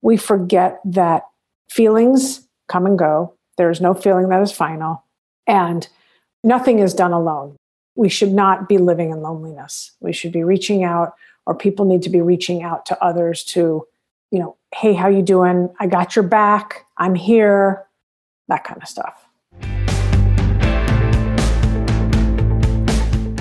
we forget that feelings come and go. There is no feeling that is final. And nothing is done alone. We should not be living in loneliness. We should be reaching out, or people need to be reaching out to others to, you know, hey, how you doing? I got your back. I'm here. That kind of stuff.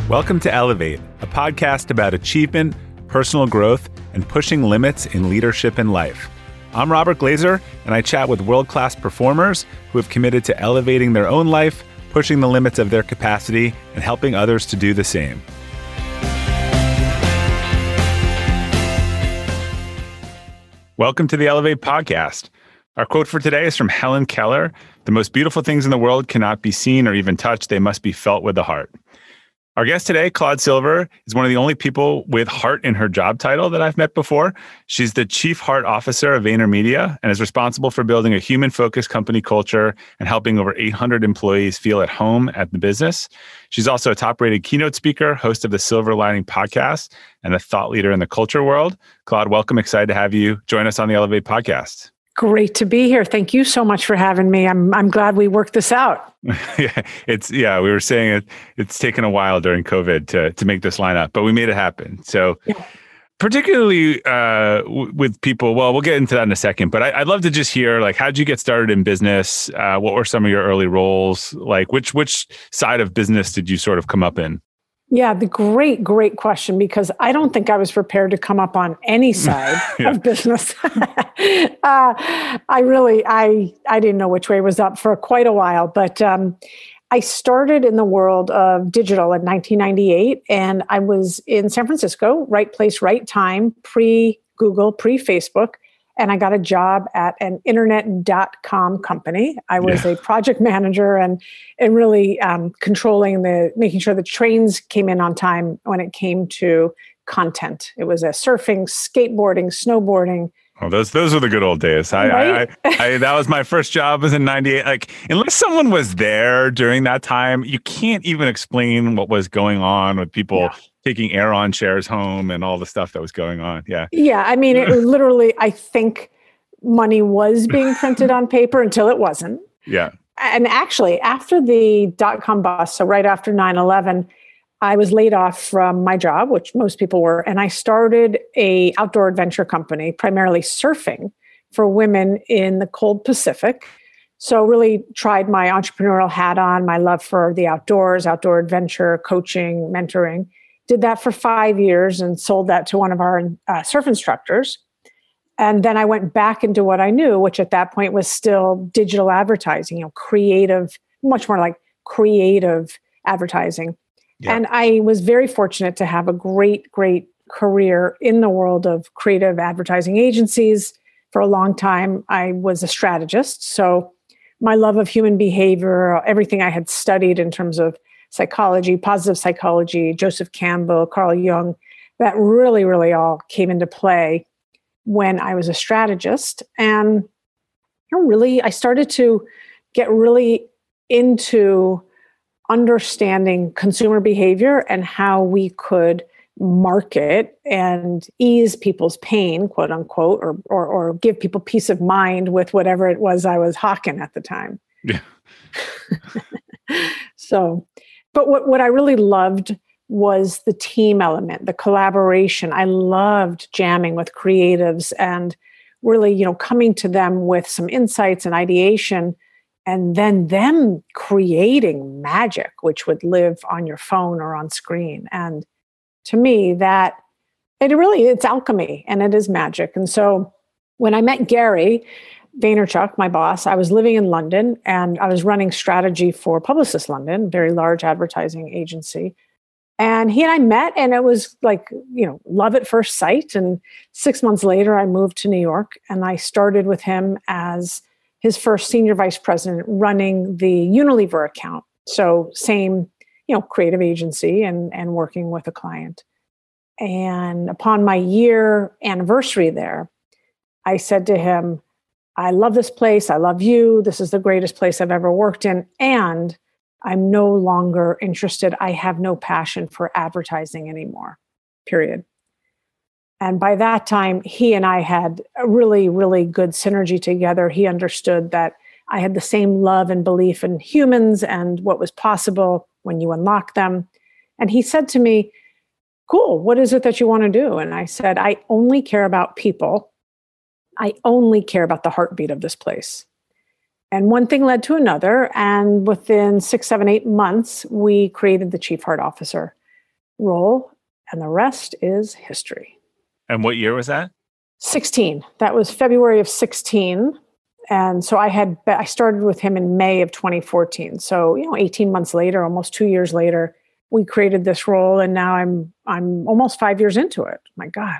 Welcome to Elevate, a podcast about achievement, personal growth, and pushing limits in leadership and life. I'm Robert Glazer, and I chat with world class performers who have committed to elevating their own life, pushing the limits of their capacity, and helping others to do the same. Welcome to the Elevate podcast. Our quote for today is from Helen Keller The most beautiful things in the world cannot be seen or even touched, they must be felt with the heart. Our guest today, Claude Silver, is one of the only people with heart in her job title that I've met before. She's the Chief Heart Officer of VaynerMedia and is responsible for building a human focused company culture and helping over 800 employees feel at home at the business. She's also a top rated keynote speaker, host of the Silver Lining podcast, and a thought leader in the culture world. Claude, welcome. Excited to have you join us on the Elevate podcast. Great to be here. Thank you so much for having me. I'm I'm glad we worked this out. yeah, it's yeah. We were saying it. It's taken a while during COVID to to make this line up, but we made it happen. So. Yeah. Particularly uh, w- with people, well, we'll get into that in a second. But I, would love to just hear, like, how did you get started in business? Uh, what were some of your early roles? Like, which which side of business did you sort of come up in? Yeah, the great, great question because I don't think I was prepared to come up on any side yeah. of business. uh, I really, I, I didn't know which way was up for quite a while, but um, I started in the world of digital in 1998, and I was in San Francisco, right place, right time, pre Google, pre Facebook, and I got a job at an internet.com company. I was yeah. a project manager and and really um, controlling the making sure the trains came in on time when it came to content. It was a surfing, skateboarding, snowboarding. Oh, those those were the good old days. I, right? I, I, I, that was my first job was in '98. Like, unless someone was there during that time, you can't even explain what was going on with people yeah taking Aeron shares home and all the stuff that was going on. Yeah. Yeah. I mean, it literally, I think money was being printed on paper until it wasn't. Yeah. And actually, after the dot com bust, so right after 9 11, I was laid off from my job, which most people were, and I started a outdoor adventure company, primarily surfing for women in the cold Pacific. So really tried my entrepreneurial hat on, my love for the outdoors, outdoor adventure, coaching, mentoring did that for five years and sold that to one of our uh, surf instructors. And then I went back into what I knew, which at that point was still digital advertising, you know, creative, much more like creative advertising. Yeah. And I was very fortunate to have a great, great career in the world of creative advertising agencies. For a long time, I was a strategist. So my love of human behavior, everything I had studied in terms of psychology, positive psychology, Joseph Campbell, Carl Jung, that really, really all came into play when I was a strategist. And you know, really, I started to get really into understanding consumer behavior and how we could market and ease people's pain, quote unquote, or, or, or give people peace of mind with whatever it was I was hawking at the time. Yeah. so but what, what I really loved was the team element, the collaboration. I loved jamming with creatives and really, you know, coming to them with some insights and ideation and then them creating magic which would live on your phone or on screen. And to me that it really it's alchemy and it is magic. And so when I met Gary, Vaynerchuk, my boss, I was living in London and I was running strategy for Publicis London, very large advertising agency. And he and I met, and it was like, you know, love at first sight. And six months later, I moved to New York and I started with him as his first senior vice president running the Unilever account. So, same, you know, creative agency and, and working with a client. And upon my year anniversary there, I said to him, I love this place. I love you. This is the greatest place I've ever worked in. And I'm no longer interested. I have no passion for advertising anymore, period. And by that time, he and I had a really, really good synergy together. He understood that I had the same love and belief in humans and what was possible when you unlock them. And he said to me, Cool, what is it that you want to do? And I said, I only care about people. I only care about the heartbeat of this place. And one thing led to another. And within six, seven, eight months, we created the chief heart officer role. And the rest is history. And what year was that? 16. That was February of 16 and so I had I started with him in May of 2014. So you know, 18 months later, almost two years later, we created this role, and now I'm I'm almost five years into it. My God.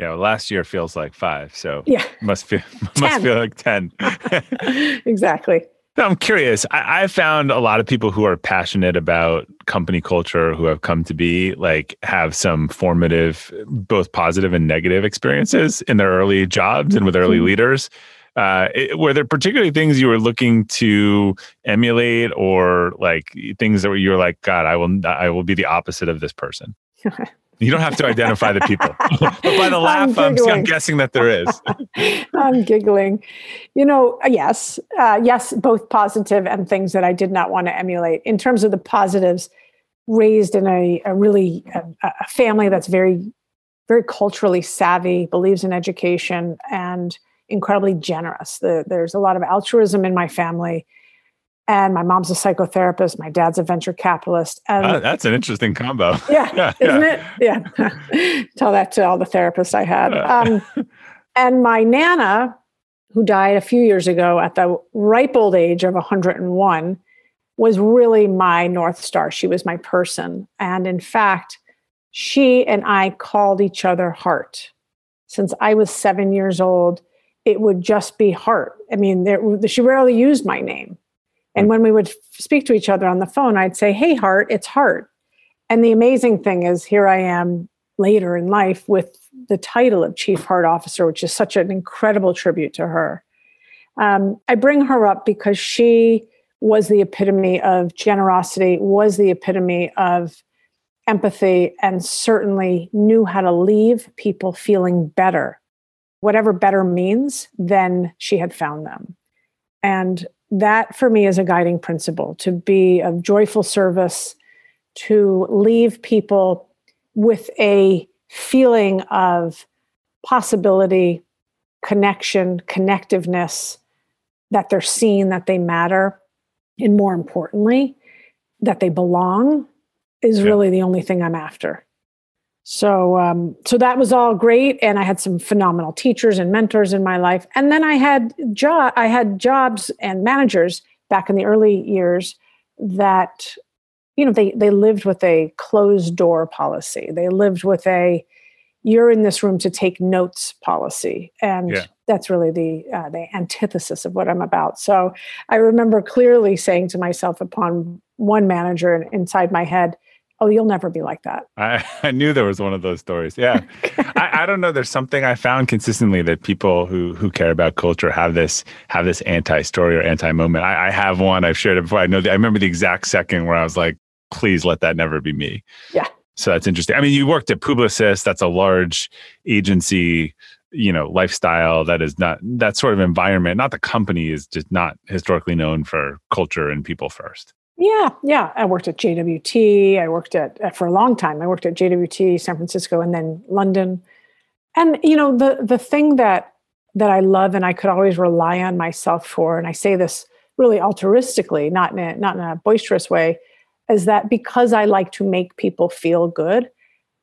Yeah, well, last year feels like five, so yeah, must feel must feel like ten. exactly. I'm curious. I, I found a lot of people who are passionate about company culture, who have come to be like have some formative, both positive and negative experiences in their early jobs and with early mm-hmm. leaders uh, it, were there particularly things you were looking to emulate or like things that were, you were like god i will i will be the opposite of this person you don't have to identify the people. But by the laugh I'm, I'm, I'm, guessing that there is. I'm giggling. You know uh, yes uh, yes both positive and things that i did not want to emulate. In terms of the positives raised in a, a really a, a family that's very very culturally savvy believes in education and incredibly generous. The, there's a lot of altruism in my family. And my mom's a psychotherapist. My dad's a venture capitalist. And uh, that's an interesting combo. Yeah, yeah isn't yeah. it? Yeah. Tell that to all the therapists I had. Um, and my nana, who died a few years ago at the ripe old age of 101, was really my North Star. She was my person. And in fact, she and I called each other heart. Since I was seven years old, it would just be Heart. I mean, there, she rarely used my name. And when we would speak to each other on the phone, I'd say, Hey, Heart, it's Heart. And the amazing thing is, here I am later in life with the title of Chief Heart Officer, which is such an incredible tribute to her. Um, I bring her up because she was the epitome of generosity, was the epitome of empathy, and certainly knew how to leave people feeling better whatever better means, then she had found them. And that for me is a guiding principle to be of joyful service, to leave people with a feeling of possibility, connection, connectiveness, that they're seen, that they matter, and more importantly, that they belong is yeah. really the only thing I'm after. So, um, so that was all great, and I had some phenomenal teachers and mentors in my life. And then I had job, I had jobs and managers back in the early years that, you know, they they lived with a closed door policy. They lived with a "you're in this room to take notes" policy, and yeah. that's really the uh, the antithesis of what I'm about. So, I remember clearly saying to myself upon one manager inside my head oh you'll never be like that. I, I knew there was one of those stories. Yeah. I, I, don't know. There's something i found consistently that people who who care about culture have this have this anti story or anti moment I, I, have one. I've shared it before. I know the, i remember the exact second where i was like please let that never be me. Yeah. So that's interesting. I mean you worked at publicis. That's a large agency you know lifestyle that is not that sort of environment not the company is just not historically known for culture and people first yeah, yeah. I worked at JWT. I worked at uh, for a long time. I worked at JWT, San Francisco, and then London. And you know, the the thing that that I love and I could always rely on myself for, and I say this really altruistically, not in a, not in a boisterous way, is that because I like to make people feel good,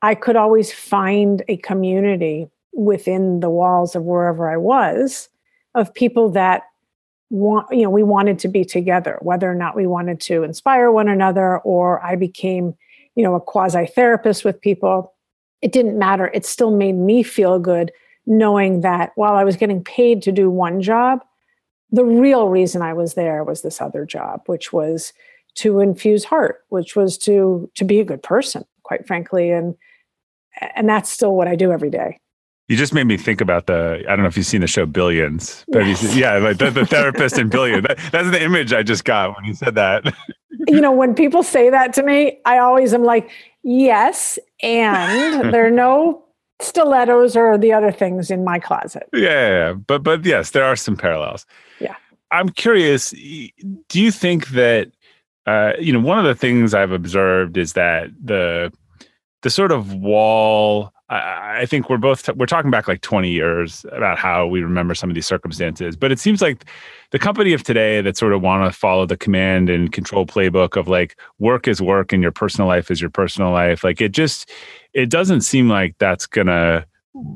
I could always find a community within the walls of wherever I was of people that want you know we wanted to be together whether or not we wanted to inspire one another or i became you know a quasi therapist with people. It didn't matter. It still made me feel good knowing that while i was getting paid to do one job the real reason i was there was this other job which was to infuse heart which was to to be a good person quite frankly and and that's still what i do every day you just made me think about the. I don't know if you've seen the show Billions, but yes. yeah, like the, the therapist in Billions. That, that's the image I just got when you said that. You know, when people say that to me, I always am like, yes, and there are no stilettos or the other things in my closet. Yeah, yeah, yeah. but but yes, there are some parallels. Yeah. I'm curious. Do you think that uh, you know one of the things I've observed is that the the sort of wall I, think we're both t- we're talking back like 20 years about how we remember some of these circumstances but it seems like the company of today that sort of want to follow the command and control playbook of like work is work and your personal life is your personal life like it just it doesn't seem like that's gonna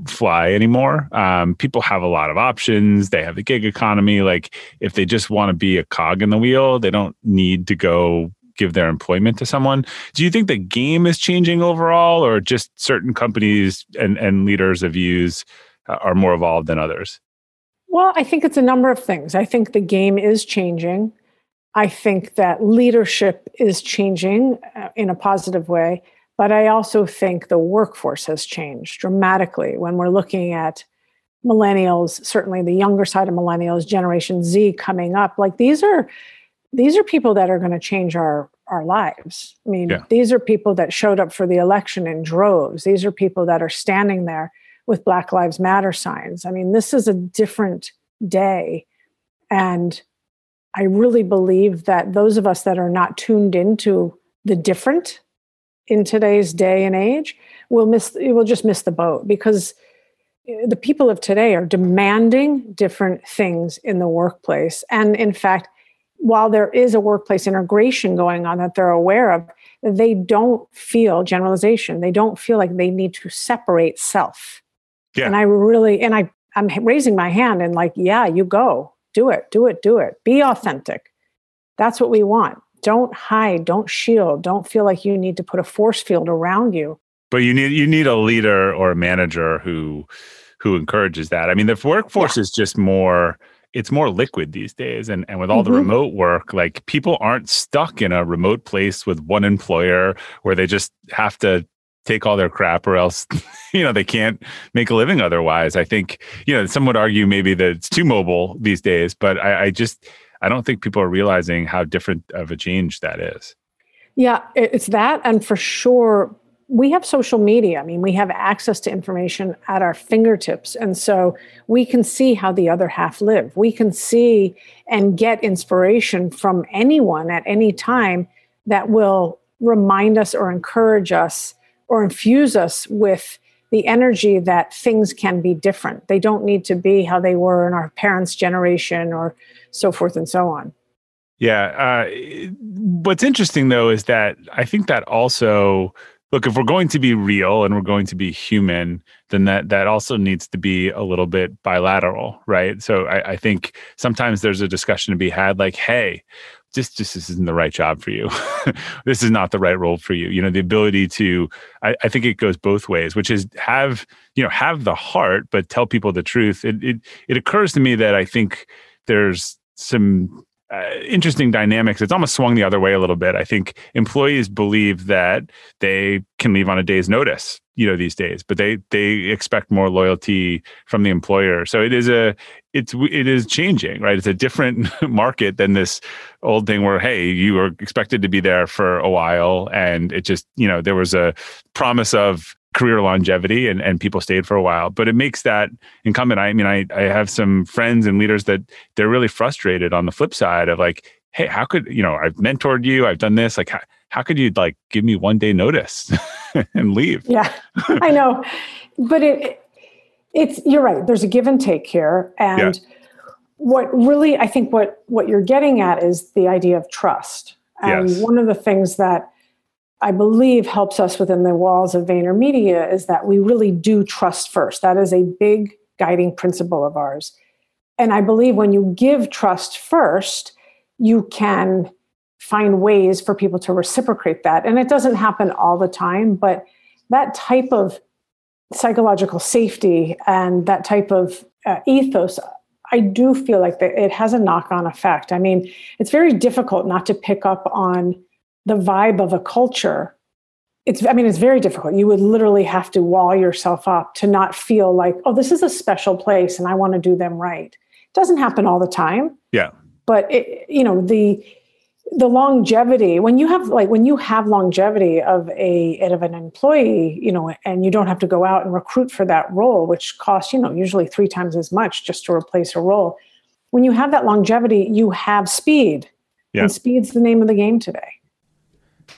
fly anymore. Um, people have a lot of options. They have the gig economy. Like if they just want to be a cog in the wheel, they don't need to go give their employment to someone. Do you think the game is changing overall, or just certain companies and, and leaders of views uh, are more evolved than others? Well, I think it's a number of things. I think the game is changing. I think that leadership is changing uh, in a positive way. But I also think the workforce has changed dramatically when we're looking at millennials, certainly the younger side of millennials, Generation Z coming up. Like these are these are people that are going to change our our lives. I mean, yeah. these are people that showed up for the election in droves. These are people that are standing there with Black Lives Matter signs. I mean, this is a different day. And I really believe that those of us that are not tuned into the different in today's day and age will miss will just miss the boat because eh, the people of today are demanding different things in the workplace and in fact while there is a workplace integration going on that they're aware of, they don't feel generalization. They don't feel like they need to separate self. Yeah. And I really, and I, I'm raising my hand and like, yeah, you go, do it, do it, do it. Be authentic. That's what we want. Don't hide, don't shield, don't feel like you need to put a force field around you. But you need you need a leader or a manager who who encourages that. I mean, the workforce yeah. is just more it's more liquid these days and, and with all mm-hmm. the remote work like people aren't stuck in a remote place with one employer where they just have to take all their crap or else you know they can't make a living otherwise i think you know some would argue maybe that it's too mobile these days but i, I just i don't think people are realizing how different of a change that is yeah it's that and for sure we have social media. I mean, we have access to information at our fingertips. And so we can see how the other half live. We can see and get inspiration from anyone at any time that will remind us or encourage us or infuse us with the energy that things can be different. They don't need to be how they were in our parents' generation or so forth and so on. Yeah. Uh, what's interesting, though, is that I think that also look if we're going to be real and we're going to be human then that that also needs to be a little bit bilateral right? So i, I think sometimes there's a discussion to be had like hey just this isn't the right job for you. This is not the right role for you. You know the ability to I, I, think it goes both ways which is have you know have the heart but tell people the truth. It it, it occurs to me that i think there's some uh, interesting dynamics. It's almost swung the other way a little bit. I think employees believe that they can leave on a day's notice, you know, these days, but they they expect more loyalty from the employer. So it is a it's it is changing, right? It's a different market than this old thing where hey, you were expected to be there for a while, and it just you know there was a promise of career longevity and, and people stayed for a while. But it makes that incumbent. I mean, I, I have some friends and leaders that they're really frustrated on the flip side of like, hey, how could, you know, I've mentored you, I've done this. Like, how, how could you like give me one day notice and leave? Yeah, I know. But it, it's, you're right. There's a give and take here. And yeah. what really, I think what, what you're getting at is the idea of trust. And yes. one of the things that I believe helps us within the walls of VaynerMedia is that we really do trust first. That is a big guiding principle of ours. And I believe when you give trust first, you can find ways for people to reciprocate that. And it doesn't happen all the time, but that type of psychological safety and that type of uh, ethos I do feel like it has a knock on effect. I mean, it's very difficult not to pick up on the vibe of a culture it's i mean it's very difficult. You would literally have to wall yourself up to not feel like oh this is a special place and i want to do them right. It doesn't happen all the time. Yeah. But it, you know the the longevity when you have like when you have longevity of a of an employee you know and you don't have to go out and recruit for that role which costs you know usually three times as much just to replace a role when you have that longevity you have speed. Yeah. and speed's the name of the game today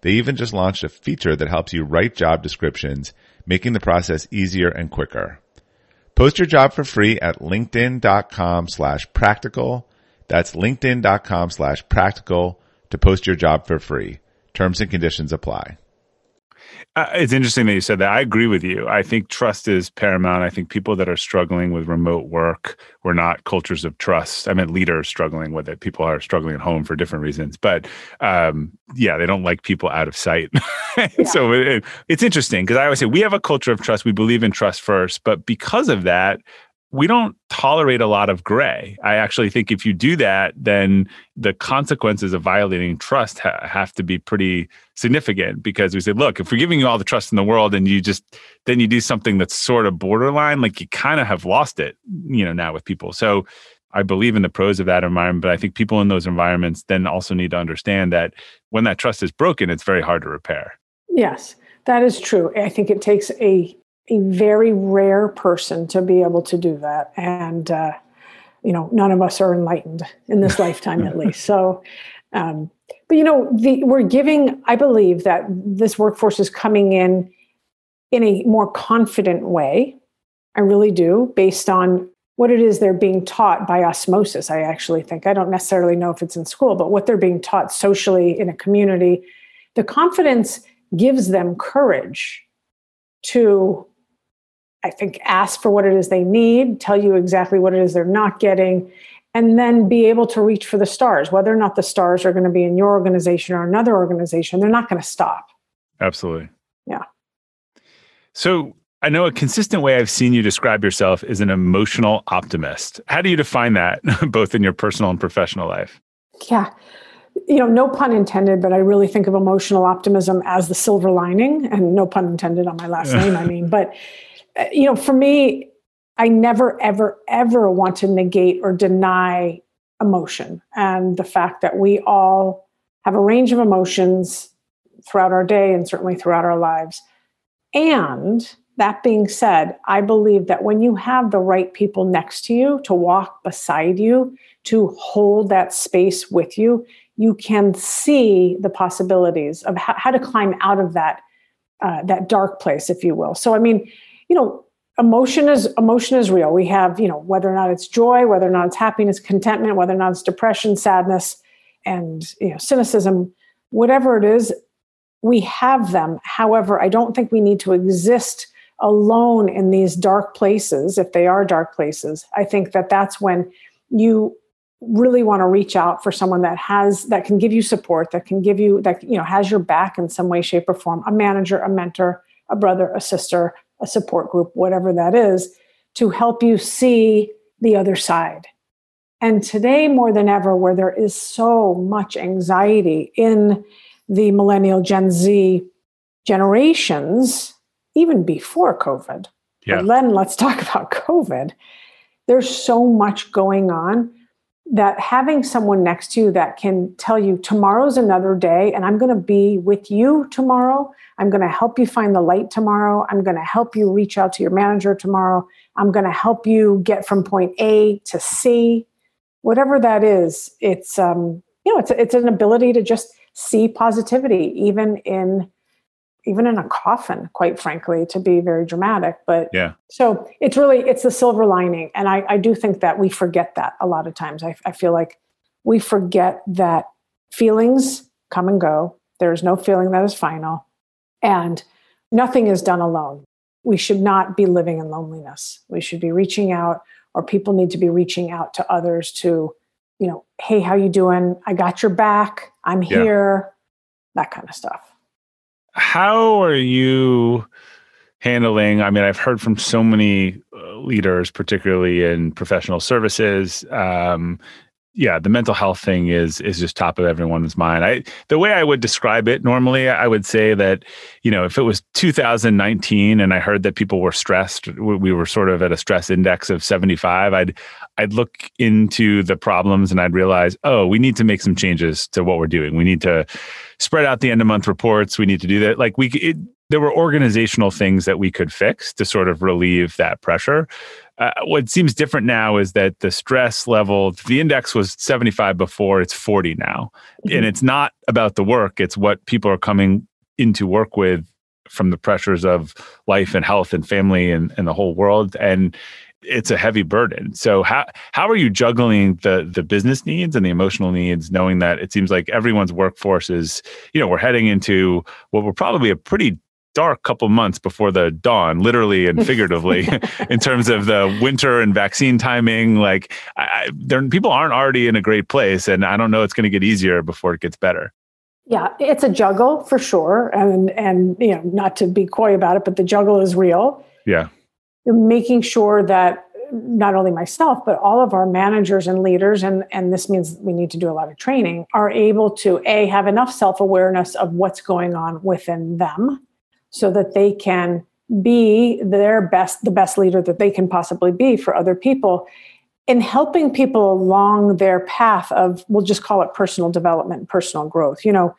They even just launched a feature that helps you write job descriptions, making the process easier and quicker. Post your job for free at linkedin.com slash practical. That's linkedin.com slash practical to post your job for free. Terms and conditions apply. Uh, it's interesting that you said that. I agree with you. I think trust is paramount. I think people that are struggling with remote work, we're not cultures of trust. I mean, leaders struggling with it. People are struggling at home for different reasons. But um, yeah, they don't like people out of sight. yeah. So it, it's interesting because I always say we have a culture of trust. We believe in trust first. But because of that, we don't tolerate a lot of gray. I actually think if you do that, then the consequences of violating trust ha- have to be pretty significant because we say, look, if we're giving you all the trust in the world and you just then you do something that's sort of borderline, like you kind of have lost it, you know, now with people. So I believe in the pros of that environment, but I think people in those environments then also need to understand that when that trust is broken, it's very hard to repair. Yes, that is true. I think it takes a a very rare person to be able to do that. And, uh, you know, none of us are enlightened in this lifetime, at least. So, um, but you know, the, we're giving, I believe that this workforce is coming in in a more confident way. I really do, based on what it is they're being taught by osmosis. I actually think, I don't necessarily know if it's in school, but what they're being taught socially in a community, the confidence gives them courage to I think, ask for what it is they need, tell you exactly what it is they're not getting, and then be able to reach for the stars. Whether or not the stars are going to be in your organization or another organization, they're not going to stop. Absolutely. Yeah. So I know a consistent way I've seen you describe yourself is an emotional optimist. How do you define that, both in your personal and professional life? Yeah. You know, no pun intended, but I really think of emotional optimism as the silver lining, and no pun intended on my last name, I mean, but you know, for me, I never, ever, ever want to negate or deny emotion and the fact that we all have a range of emotions throughout our day and certainly throughout our lives. And that being said, I believe that when you have the right people next to you to walk beside you, to hold that space with you, you can see the possibilities of how, how to climb out of that uh, that dark place, if you will. So, I mean, you know, emotion is emotion is real. We have, you know, whether or not it's joy, whether or not it's happiness, contentment, whether or not it's depression, sadness, and you know, cynicism, whatever it is, we have them. However, I don't think we need to exist alone in these dark places, if they are dark places, I think that that's when you really want to reach out for someone that has that can give you support that can give you that you know has your back in some way shape or form a manager a mentor a brother a sister a support group whatever that is to help you see the other side and today more than ever where there is so much anxiety in the millennial gen z generations even before covid yeah. but then let's talk about covid there's so much going on that having someone next to you that can tell you tomorrow's another day and I'm going to be with you tomorrow. I'm going to help you find the light tomorrow. I'm going to help you reach out to your manager tomorrow. I'm going to help you get from point A to C. Whatever that is, it's um, you know, it's it's an ability to just see positivity even in even in a coffin, quite frankly, to be very dramatic. But yeah, so it's really it's the silver lining, and I, I do think that we forget that a lot of times. I, I feel like we forget that feelings come and go. There is no feeling that is final, and nothing is done alone. We should not be living in loneliness. We should be reaching out, or people need to be reaching out to others to, you know, hey, how you doing? I got your back. I'm yeah. here. That kind of stuff how are you handling? I mean, I've heard from so many uh, leaders, particularly in professional services. Um, yeah, the mental health thing is is just top of everyone's mind. I the way I would describe it normally, I would say that you know if it was 2019 and I heard that people were stressed, we were sort of at a stress index of 75. I'd I'd look into the problems and I'd realize, oh, we need to make some changes to what we're doing. We need to spread out the end of month reports. We need to do that. Like we, it, there were organizational things that we could fix to sort of relieve that pressure. Uh, what seems different now is that the stress level, the index was 75 before, it's 40 now. Mm-hmm. And it's not about the work, it's what people are coming into work with from the pressures of life and health and family and, and the whole world. And it's a heavy burden. So how how are you juggling the the business needs and the emotional needs, knowing that it seems like everyone's workforce is, you know, we're heading into what will probably a pretty dark couple months before the dawn, literally and figuratively, in terms of the winter and vaccine timing. Like, I, there, people aren't already in a great place, and I don't know it's going to get easier before it gets better. Yeah, it's a juggle for sure, and and you know, not to be coy about it, but the juggle is real. Yeah, making sure that not only myself but all of our managers and leaders and and this means we need to do a lot of training are able to a have enough self-awareness of what's going on within them so that they can be their best the best leader that they can possibly be for other people in helping people along their path of we'll just call it personal development personal growth you know.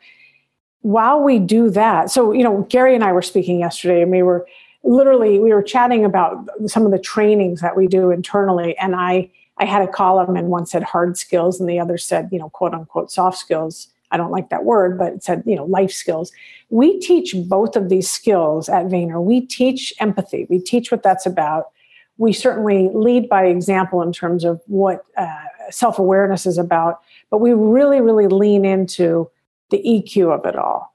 While we do that so you know gary and i were speaking yesterday and we were literally we were chatting about some of the trainings that we do internally and i i had a column and one said hard skills and the other said you know quote unquote soft skills. I don't like that word but it said you know life skills. We teach both of these skills at Vayner. we teach empathy. We teach what that's about. We certainly lead by example in terms of what uh, self-awareness is about but we really really lean into the eq of it all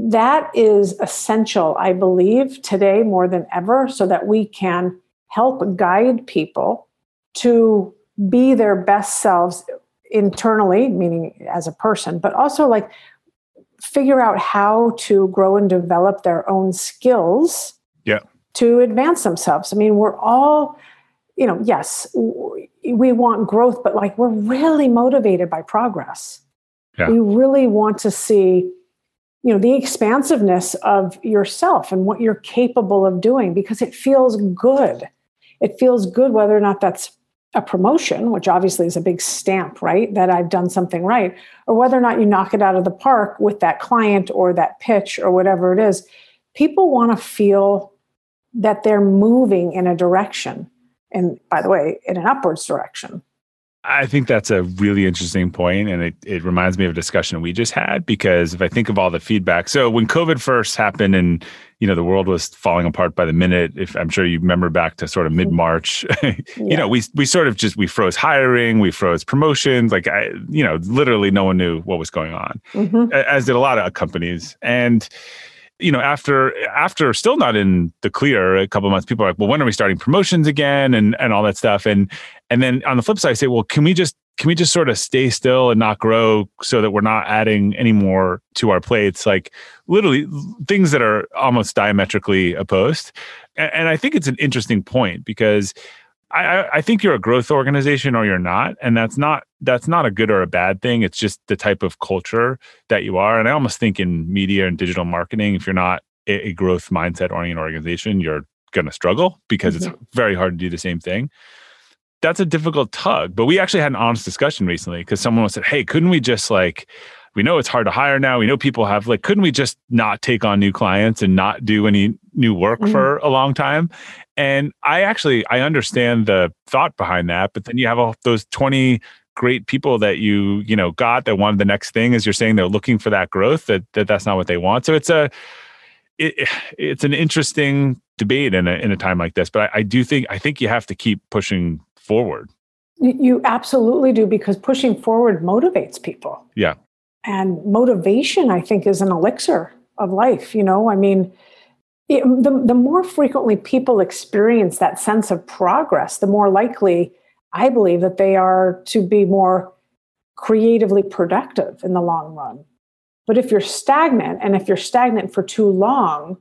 that is essential, I believe, today more than ever, so that we can help guide people to be their best selves internally, meaning as a person, but also like figure out how to grow and develop their own skills yeah. to advance themselves. I mean, we're all, you know, yes, we want growth, but like we're really motivated by progress. Yeah. We really want to see you know the expansiveness of yourself and what you're capable of doing because it feels good. It feels good whether or not that's a promotion which obviously is a big stamp right that i've done something right or whether or not you knock it out of the park with that client or that pitch or whatever it is. People want to feel that they're moving in a direction and by the way in an upwards direction I think that's a really interesting point, and it, it reminds me of a discussion we just had because if I think of all the feedback, so when COVID first happened and you know the world was falling apart by the minute, if I'm sure you remember back to sort of mid March, yeah. you know we we sort of just we froze hiring, we froze promotions, like I you know literally no one knew what was going on, mm-hmm. as did a lot of companies, and you know, after after still not in the clear, a couple months, people are like, well, when are we starting promotions again, and and all that stuff, and and then on the flip side, I say, well, can we just can we just sort of stay still and not grow so that we're not adding any more to our plates? Like literally things that are almost diametrically opposed, and, and I think it's an interesting point because I, I think you're a growth organization or you're not, and that's not that's not a good or a bad thing. It's just the type of culture that you are. And I almost think in media and digital marketing, if you're not a, growth mindset oriented organization, you're going to struggle because mm-hmm. it's very hard to do the same thing. That's a difficult tug. But we actually had an honest discussion recently because someone said, "Hey, couldn't we just like?" we know it's hard to hire now. We know people have like, couldn't we just not take on new clients and not do any new work mm-hmm. for a long time? And I actually I understand the thought behind that, but then you have all those 20 great people that you, you know, got that wanted the next thing as you're saying they're looking for that growth that, that that's not what they want. So it's a it, it's an interesting debate in a in a time like this, but I, I do think I think you have to keep pushing forward. You absolutely do because pushing forward motivates people. Yeah. And motivation, I think, is an elixir of life. You know, I mean, it, the, the more frequently people experience that sense of progress, the more likely I believe that they are to be more creatively productive in the long run. But if you're stagnant, and if you're stagnant for too long,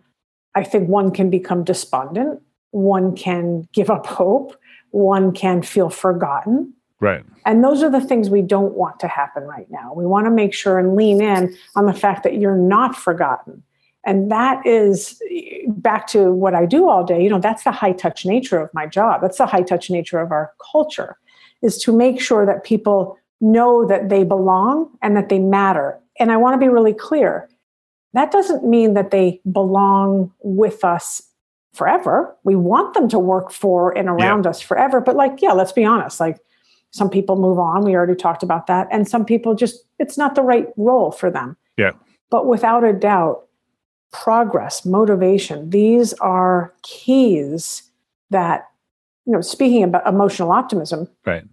I think one can become despondent, one can give up hope, one can feel forgotten. Right. And those are the things we don't want to happen right now. We want to make sure and lean in on the fact that you're not forgotten. And that is back to what I do all day. You know, that's the high touch nature of my job. That's the high touch nature of our culture is to make sure that people know that they belong and that they matter. And I want to be really clear. That doesn't mean that they belong with us forever. We want them to work for and around yeah. us forever. But like, yeah, let's be honest. Like some people move on. We already talked about that. And some people just, it's not the right role for them. Yeah. But without a doubt, progress, motivation, these are keys that, you know, speaking about emotional optimism, right.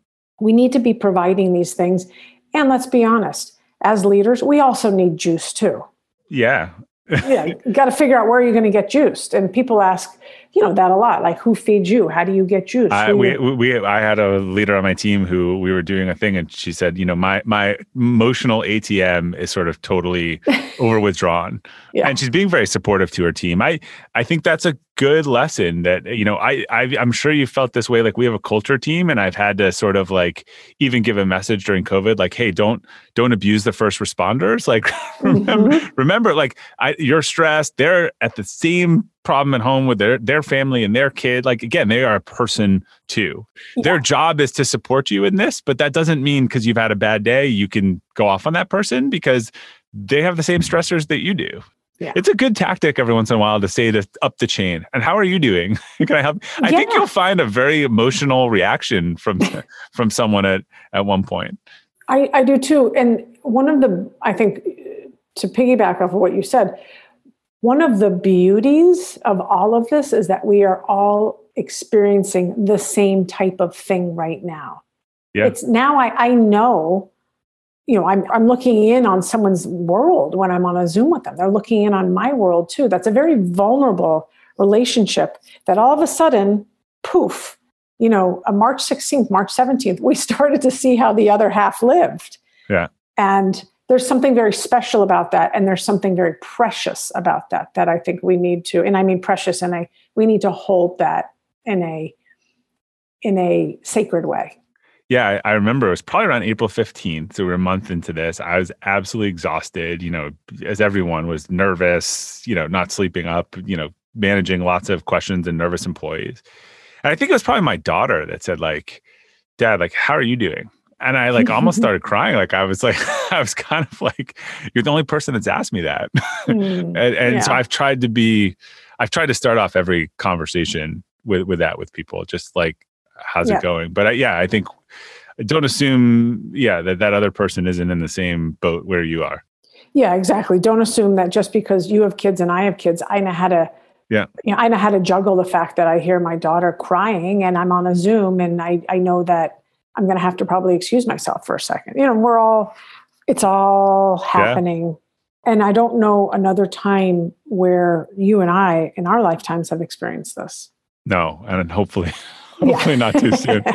we need to be providing these things. And let's be honest, as leaders, we also need juice too. Yeah. yeah, you got to figure out where you're going to get juiced. And people ask, you know that a lot. Like, who feeds you? How do you get juice? I, we, we, I had a leader on my team who we were doing a thing, and she said, you know, my my emotional ATM is sort of totally over withdrawn, yeah. and she's being very supportive to her team. I I think that's a good lesson that you know I, I i'm sure you felt this way like we have a culture team and i've had to sort of like even give a message during covid like hey don't don't abuse the first responders like remember mm-hmm. remember like I, you're stressed they're at the same problem at home with their their family and their kid like again they are a person too yeah. their job is to support you in this but that doesn't mean because you've had a bad day you can go off on that person because they have the same stressors that you do yeah. It's a good tactic every once in a while to say to up the chain. And how are you doing? Can I help? I yeah. think you'll find a very emotional reaction from from someone at at one point. I, I do too. And one of the I think to piggyback off of what you said, one of the beauties of all of this is that we are all experiencing the same type of thing right now. Yeah. It's now I, I know, you know, I'm, I'm looking in on someone's world when I'm on a Zoom with them. They're looking in on my world too. That's a very vulnerable relationship that all of a sudden, poof, you know, a March 16th, March 17th, we started to see how the other half lived. Yeah. And there's something very special about that and there's something very precious about that that i think we need to and i mean precious and i we need to hold that in a in a sacred way. Yeah i remember it was probably around april 15th so we are a month into this. I was absolutely exhausted you know as everyone was nervous you know not sleeping up you know managing lots of questions and nervous employees. And i think it was probably my daughter that said like dad like how are you doing and I like almost started crying. Like I was like, I was kind of like, you're the only person that's asked me that. Mm, and, and yeah. so I've tried to be, I've tried to start off every conversation with with that with people, just like, how's yeah. it going? But I, yeah, I think don't assume, yeah, that that other person isn't in the same boat where you are. Yeah, exactly. Don't assume that just because you have kids and I have kids, I know how to. Yeah. You know, I know how to juggle the fact that I hear my daughter crying and I'm on a Zoom and I, I know that I'm going to have to probably excuse myself for a second. You know, we're all, it's all happening. Yeah. And I don't know another time where you and I in our lifetimes have experienced this. No, and hopefully Hopefully not too soon.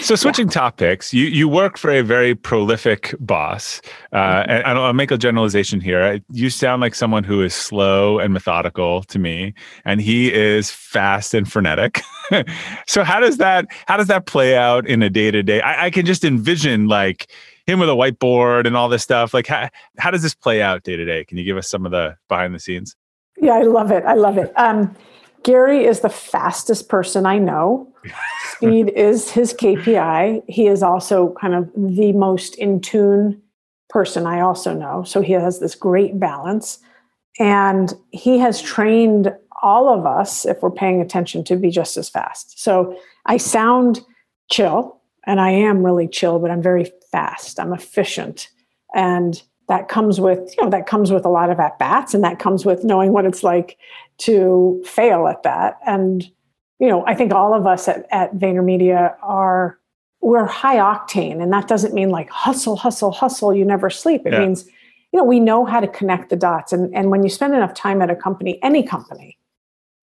So switching yeah. topics, you you work for a very prolific boss, uh, mm-hmm. and I'll make a generalization here. You sound like someone who is slow and methodical to me, and he is fast and frenetic. so how does that how does that play out in a day to day? I can just envision like him with a whiteboard and all this stuff. Like how how does this play out day to day? Can you give us some of the behind the scenes? Yeah, I love it. I love it. Um, Gary is the fastest person I know. Speed is his KPI. He is also kind of the most in tune person I also know. So he has this great balance. And he has trained all of us, if we're paying attention, to be just as fast. So I sound chill, and I am really chill, but I'm very fast. I'm efficient. And that comes with, you know, that comes with a lot of at bats and that comes with knowing what it's like to fail at that. And, you know, I think all of us at, at VaynerMedia are, we're high octane. And that doesn't mean like hustle, hustle, hustle, you never sleep. It yeah. means, you know, we know how to connect the dots. And, and when you spend enough time at a company, any company,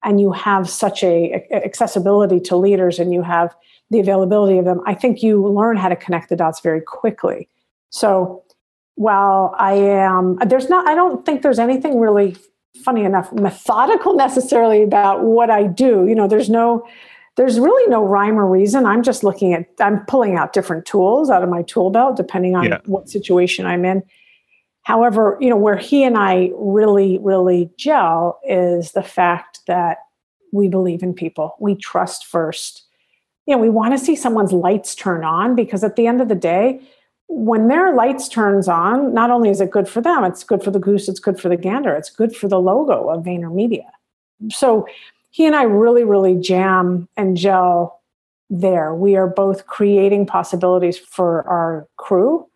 and you have such a, a accessibility to leaders and you have the availability of them, I think you learn how to connect the dots very quickly. So while I am, there's not, I don't think there's anything really funny enough methodical necessarily about what I do. You know, there's no there's really no rhyme or reason. I'm just looking at I'm pulling out different tools out of my tool belt depending on yeah. what situation I'm in. However, you know, where he and I really really gel is the fact that we believe in people. We trust first. You know, we want to see someone's lights turn on because at the end of the day, when their lights turns on, not only is it good for them, it's good for the goose, it's good for the gander, it's good for the logo of VaynerMedia. So he and I really, really jam and gel there. We are both creating possibilities for our crew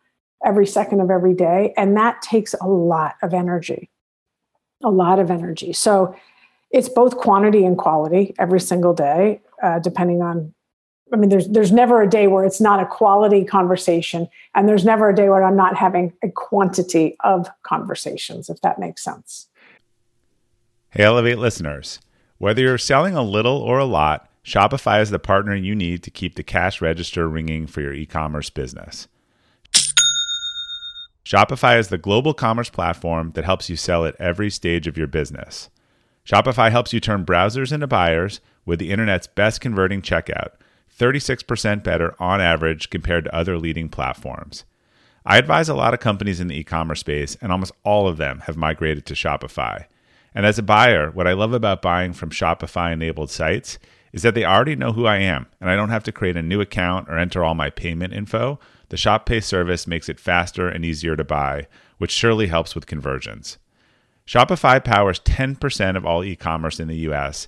every second of every day, and that takes a lot of energy. A lot of energy. So it's both quantity and quality every single day, uh, depending on I mean, there's there's never a day where it's not a quality conversation, and there's never a day where I'm not having a quantity of conversations, if that makes sense. Hey, Elevate listeners, whether you're selling a little or a lot, Shopify is the partner you need to keep the cash register ringing for your e-commerce business. Shopify is the global commerce platform that helps you sell at every stage of your business. Shopify helps you turn browsers into buyers with the internet's best converting checkout 36% better on average compared to other leading platforms. I advise a lot of companies in the e commerce space, and almost all of them have migrated to Shopify. And as a buyer, what I love about buying from Shopify enabled sites is that they already know who I am, and I don't have to create a new account or enter all my payment info. The ShopPay service makes it faster and easier to buy, which surely helps with conversions. Shopify powers 10% of all e commerce in the US,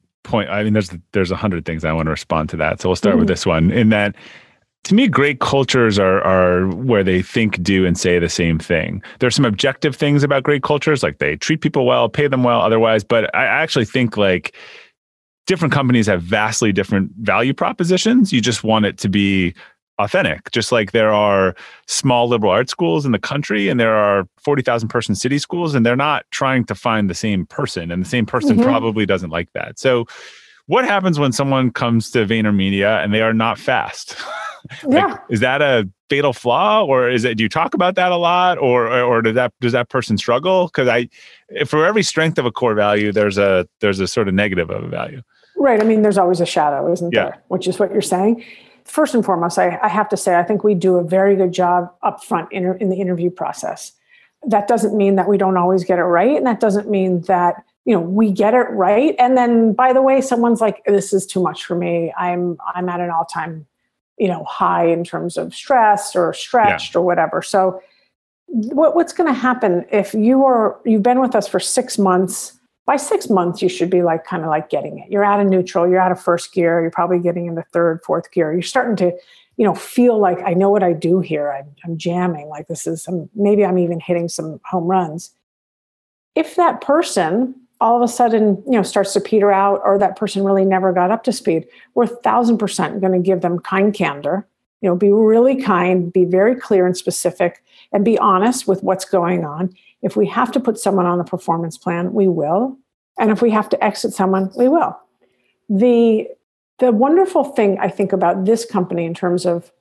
point i mean there's there's a hundred things i want to respond to that so we'll start mm-hmm. with this one in that to me great cultures are are where they think do and say the same thing there's some objective things about great cultures like they treat people well pay them well otherwise but i actually think like different companies have vastly different value propositions you just want it to be authentic. Just like there are small liberal arts schools in the country and there are 40,000 person city schools, and they're not trying to find the same person, and the same person mm-hmm. probably doesn't like that. So, what happens when someone comes to VaynerMedia and they are not fast? like, yeah. Is that a fatal flaw, or is it? Do you talk about that a lot, or or does that does that person struggle? Because I, for every strength of a core value, there's a there's a sort of negative of a value. Right. I mean, there's always a shadow, isn't yeah. there? Which is what you're saying first and foremost, I, I, have to say, I think we do a very good job up front in, in the interview process. That doesn't mean that we don't always get it right. And that doesn't mean that, you know, we get it right. And then by the way, someone's like, this is too much for me. I'm, I'm at an all time, you know, high in terms of stress or stretched yeah. or whatever. So what, what's going to happen if you are, you've been with us for six months by six months you should be like kind of like getting it. You're out of neutral you're out of first gear you're probably getting into third fourth gear. You're starting to you know feel like i know what i do here. I'm, I'm jamming. Like this is some maybe i'm even hitting some home runs. If that person all of a sudden you know starts to peter out or that person really never got up to speed we're thousand percent going to give them kind candor. You know be really kind be very clear and specific and be honest with what's going on if we have to put someone on the performance plan we will. And if we have to exit someone we will. The the wonderful thing i think about this company in terms of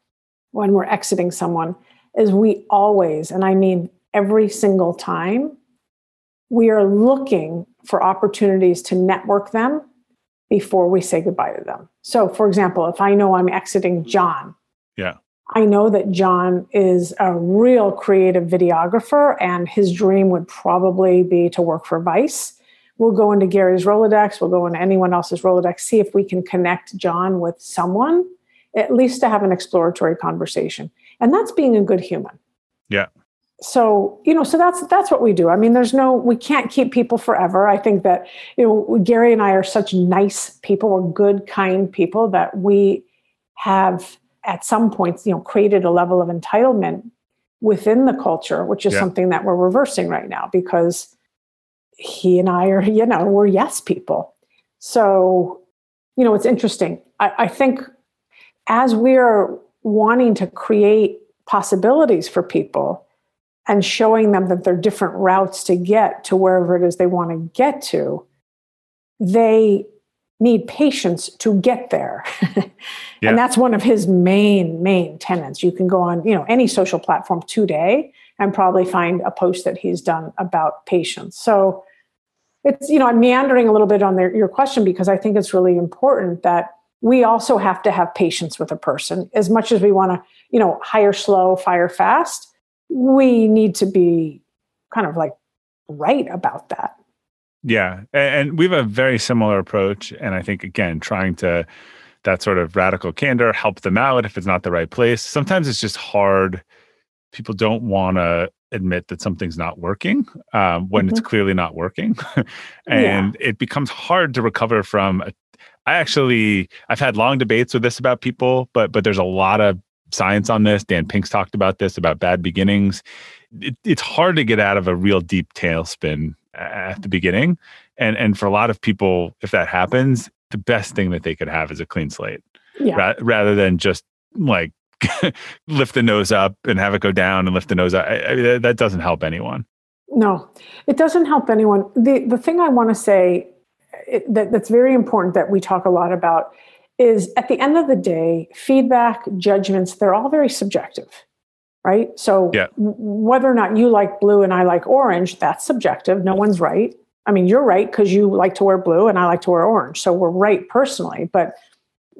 when we're exiting someone is we always and i mean every single time we are looking for opportunities to network them before we say goodbye to them. So, for example, if I know I'm exiting John, yeah, I know that John is a real creative videographer, and his dream would probably be to work for Vice. We'll go into Gary's Rolodex, we'll go into anyone else's Rolodex, see if we can connect John with someone, at least to have an exploratory conversation. And that's being a good human. Yeah so you know so that's that's what we do i mean there's no we can't keep people forever i think that you know gary and i are such nice people we're good kind people that we have at some points you know created a level of entitlement within the culture which is yeah. something that we're reversing right now because he and i are you know we're yes people so you know it's interesting i, I think as we're wanting to create possibilities for people and showing them that there are different routes to get to wherever it is they want to get to, they need patience to get there. yeah. And that's one of his main, main tenants. You can go on, you know, any social platform today and probably find a post that he's done about patience. So it's, you know, I'm meandering a little bit on their, your question because I think it's really important that we also have to have patience with a person as much as we want to, you know, hire slow, fire fast we need to be kind of like right about that. Yeah. And we have a very similar approach. And I think, again, trying to, that sort of radical candor, help them out if it's not the right place. Sometimes it's just hard. People don't want to admit that something's not working um, when mm-hmm. it's clearly not working. and yeah. it becomes hard to recover from. A, I actually, I've had long debates with this about people, but but there's a lot of science on this. Dan Pink's talked about this about bad beginnings. It, it's hard to get out of a real deep tailspin at the beginning, and and for a lot of people, if that happens, the best thing that they could have is a clean slate, yeah. ra- rather than just like lift the nose up and have it go down and lift the nose up. I, I, that doesn't help anyone. No, it doesn't help anyone. the The thing I want to say it, that, that's very important that we talk a lot about is at the end of the day, feedback, judgments, they're all very subjective, right? So yeah. whether or not you like blue and I like orange, that's subjective. No one's right. I mean, you're right because you like to wear blue and I like to wear orange. So we're right personally, but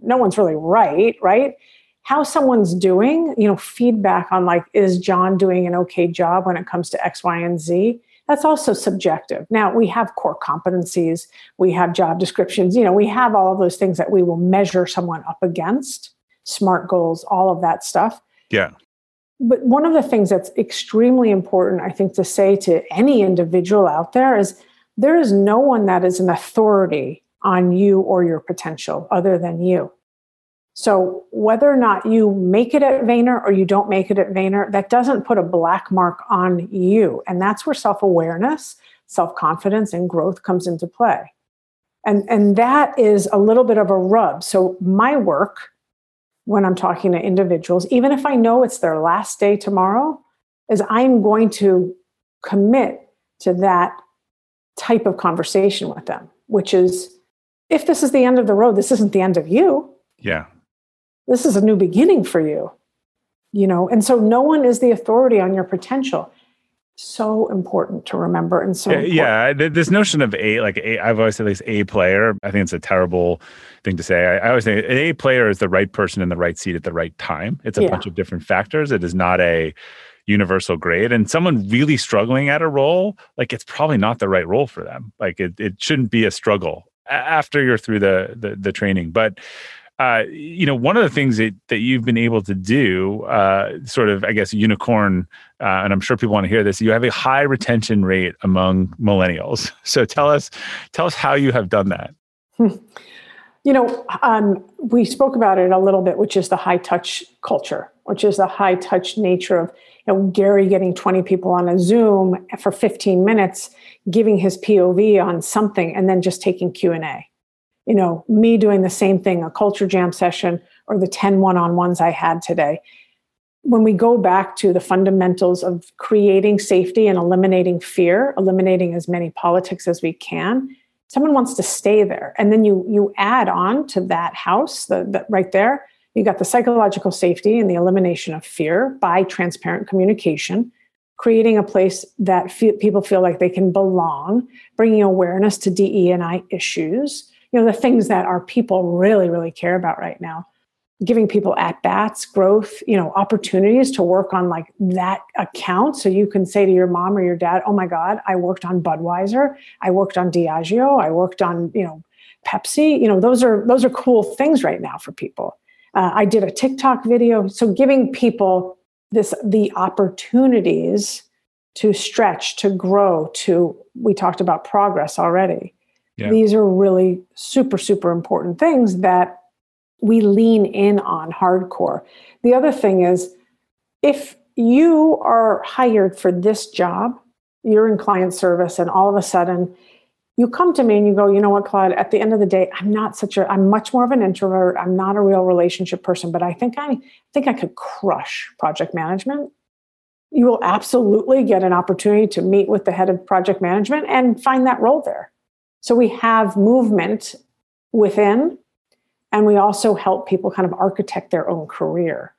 no one's really right, right? How someone's doing, you know, feedback on like, is John doing an okay job when it comes to X, Y, and Z? that's also subjective. Now, we have core competencies, we have job descriptions, you know, we have all of those things that we will measure someone up against, SMART goals, all of that stuff. Yeah. But one of the things that's extremely important, I think, to say to any individual out there is there is no one that is an authority on you or your potential other than you. So whether or not you make it at Vayner or you don't make it at Vayner, that doesn't put a black mark on you. And that's where self-awareness, self-confidence, and growth comes into play. And, and that is a little bit of a rub. So my work when I'm talking to individuals, even if I know it's their last day tomorrow, is I'm going to commit to that type of conversation with them, which is if this is the end of the road, this isn't the end of you. Yeah. This is a new beginning for you you know? And so no one is the authority on your potential so important to remember and so yeah, yeah this notion of a like a i've always said this a player i think it's a terrible thing to say. I, I always say an a player is the right person in the right seat at the right time. It's a yeah. bunch of different factors. It is not a universal grade. And someone really struggling at a role like it's probably not the right role for them. Like it, it shouldn't be a struggle after you're through the, the the training. But uh, you know, one of the things that, that you've been able to do, uh, sort of, I guess, unicorn, uh, and I'm sure people want to hear this. You have a high retention rate among millennials. So tell us, tell us how you have done that. Hmm. You know, um, we spoke about it a little bit, which is the high touch culture, which is the high touch nature of you know Gary getting 20 people on a Zoom for 15 minutes, giving his POV on something, and then just taking Q and A you know, me doing the same thing, a culture jam session or the 10 one on ones I had today. When we go back to the fundamentals of creating safety and eliminating fear, eliminating as many politics as we can, someone wants to stay there. And then you you add on to that house, the, the right there, you got the psychological safety and the elimination of fear by transparent communication creating a place that people feel like they can belong, bringing awareness to DE and I issues, you know the things that our people really really care about right now. Giving people at bats growth you know opportunities to work on like that account. So you can say to your mom or your dad oh my god i worked on budweiser. I worked on diageo. I worked on you know pepsi. You know those are those are cool things right now for people. Uh, i did a tiktok video. So giving people this the opportunities to stretch to grow to we talked about progress already These are really super, super important things that we lean in on hardcore. The other thing is if you are hired for this job, you're in client service, and all of a sudden you come to me and you go, you know what, Claude, at the end of the day, I'm not such a, I'm much more of an introvert. I'm not a real relationship person, but I think I, I think I could crush project management. You will absolutely get an opportunity to meet with the head of project management and find that role there. So we have movement within, and we also help people kind of architect their own career.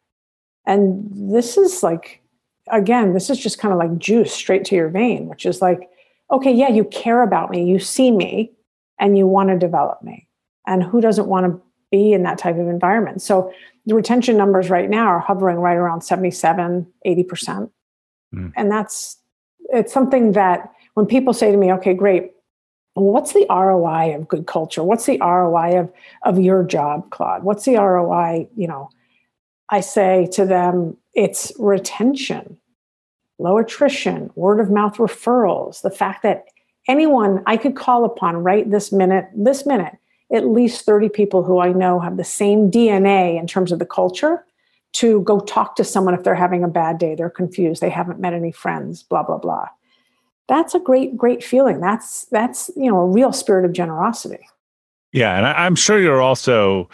And this is like, again, this is just kind of like juice straight to your vein, which is like, okay, yeah, you care about me, you see me, and you want to develop me. And who doesn't want to be in that type of environment? So the retention numbers right now are hovering right around 77, 80%. Mm. And that's, it's something that when people say to me, okay, great, what's the ROI of good culture? What's the ROI of, of your job, Claude? What's the ROI? You know, I say to them, it's retention, low attrition, word of mouth referrals, the fact that anyone I could call upon right this minute, this minute, at least 30 people who I know have the same DNA in terms of the culture to go talk to someone if they're having a bad day, they're confused, they haven't met any friends, blah, blah, blah that's a great great feeling. That's that's you know a real spirit of generosity. Yeah and I, am sure you're also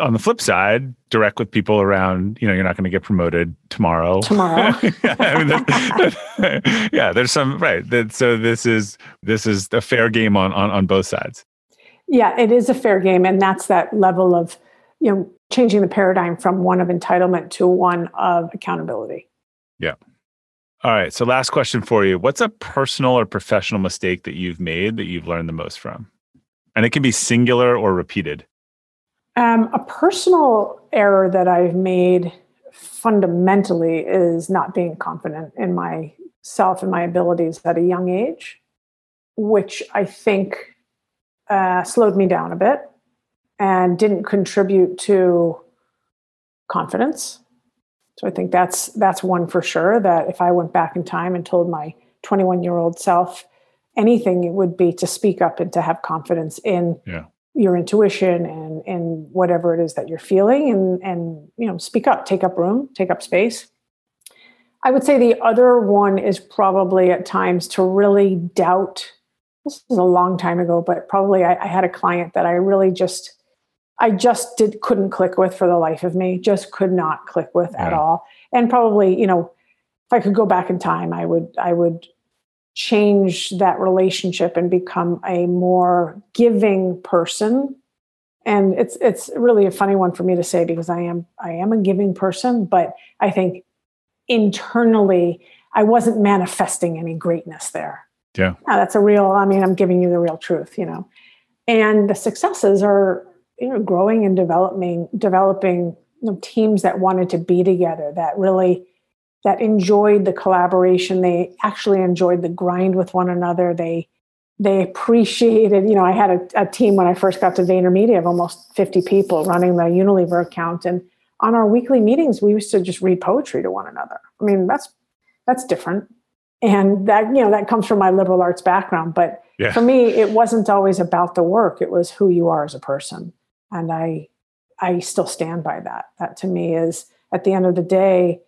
on the flip side direct with people around you know you're not going to get promoted tomorrow. Tomorrow. Yeah, yeah there's some right that, so this is this is a fair game on, on on both sides. Yeah it is a fair game and that's that level of you know changing the paradigm from one of entitlement to one of accountability. Yeah all right. So, last question for you. What's a personal or professional mistake that you've made that you've learned the most from? And it can be singular or repeated. Um, a personal error that I've made fundamentally is not being confident in myself and my abilities at a young age, which I think uh, slowed me down a bit and didn't contribute to confidence so I think that's that's one for sure. That if I went back in time and told my 21 year old self anything, it would be to speak up and to have confidence in yeah. your intuition and in whatever it is that you're feeling, and and you know speak up, take up room, take up space. I would say the other one is probably at times to really doubt. This is a long time ago, but probably I, I had a client that I really just I just did couldn't click with for the life of me. Just could not click with yeah. at all. And probably, you know, if I could go back in time, I would I would change that relationship and become a more giving person. And it's it's really a funny one for me to say because I am I am a giving person, but I think internally I wasn't manifesting any greatness there. Yeah. Now, that's a real, I mean, I'm giving you the real truth, you know. And the successes are you know growing and developing developing you know, teams that wanted to be together that really that enjoyed the collaboration they actually enjoyed the grind with one another they they appreciated, you know, I had a, a team when I first got to VaynerMedia of almost 50 people running the Unilever account. And on our weekly meetings, we used to just read poetry to one another. I mean, that's that's different. And that, you know, that comes from my liberal arts background. But yeah. for me, it wasn't always about the work. It was who you are as a person. And I I still stand by that. That to me is at the end of the day,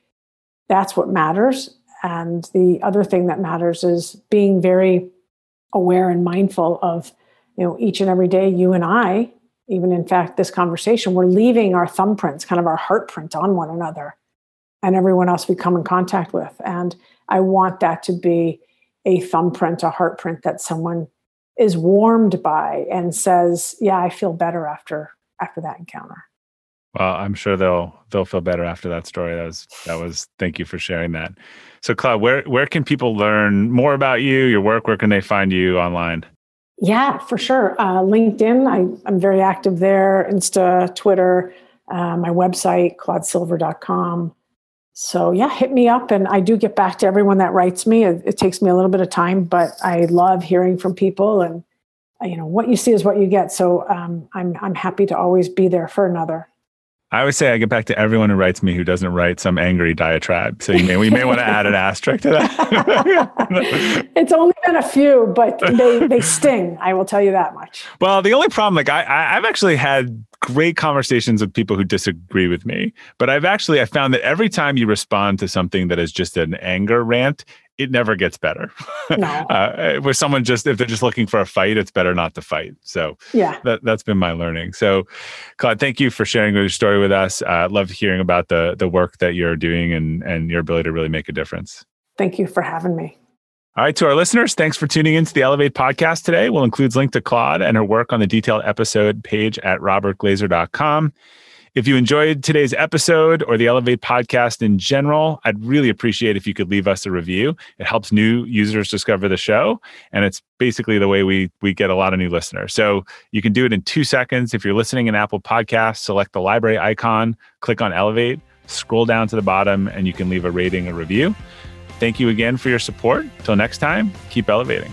that's what matters. And the other thing that matters is being very aware and mindful of, you know, each and every day, you and I, even in fact, this conversation, we're leaving our thumbprints, kind of our heartprint on one another and everyone else we come in contact with. And I want that to be a thumbprint, a heartprint that someone is warmed by and says, "Yeah, I feel better after after that encounter." Well, I'm sure they'll they'll feel better after that story. That was that was. Thank you for sharing that. So, Claude, where where can people learn more about you, your work? Where can they find you online? Yeah, for sure. Uh, LinkedIn, I, I'm very active there. Insta, Twitter, uh, my website, claudesilver.com. So yeah, hit me up, and I do get back to everyone that writes me. It, it takes me a little bit of time, but I love hearing from people, and you know what you see is what you get. So um, I'm I'm happy to always be there for another. I always say I get back to everyone who writes me who doesn't write some angry diatribe. So you may we may want to add an asterisk to that. it's only been a few, but they they sting. I will tell you that much. Well, the only problem, like I, I I've actually had great conversations with people who disagree with me, but I've actually I found that every time you respond to something that is just an anger rant, it never gets better. No. uh, with someone just if they're just looking for a fight, it's better not to fight. So yeah, that that's been my learning. So, Claude, thank you for sharing your story with us. I uh, love hearing about the the work that you're doing and and your ability to really make a difference. Thank you for having me. All right, to our listeners, thanks for tuning in to the Elevate podcast today. We'll include a link to Claude and her work on the detailed episode page at robertglazer.com. If you enjoyed today's episode or the Elevate podcast in general, I'd really appreciate if you could leave us a review. It helps new users discover the show, and it's basically the way we we get a lot of new listeners. So you can do it in two seconds. If you're listening in Apple Podcasts, select the library icon, click on Elevate, scroll down to the bottom, and you can leave a rating, a review. Thank you again for your support. Till next time, keep elevating.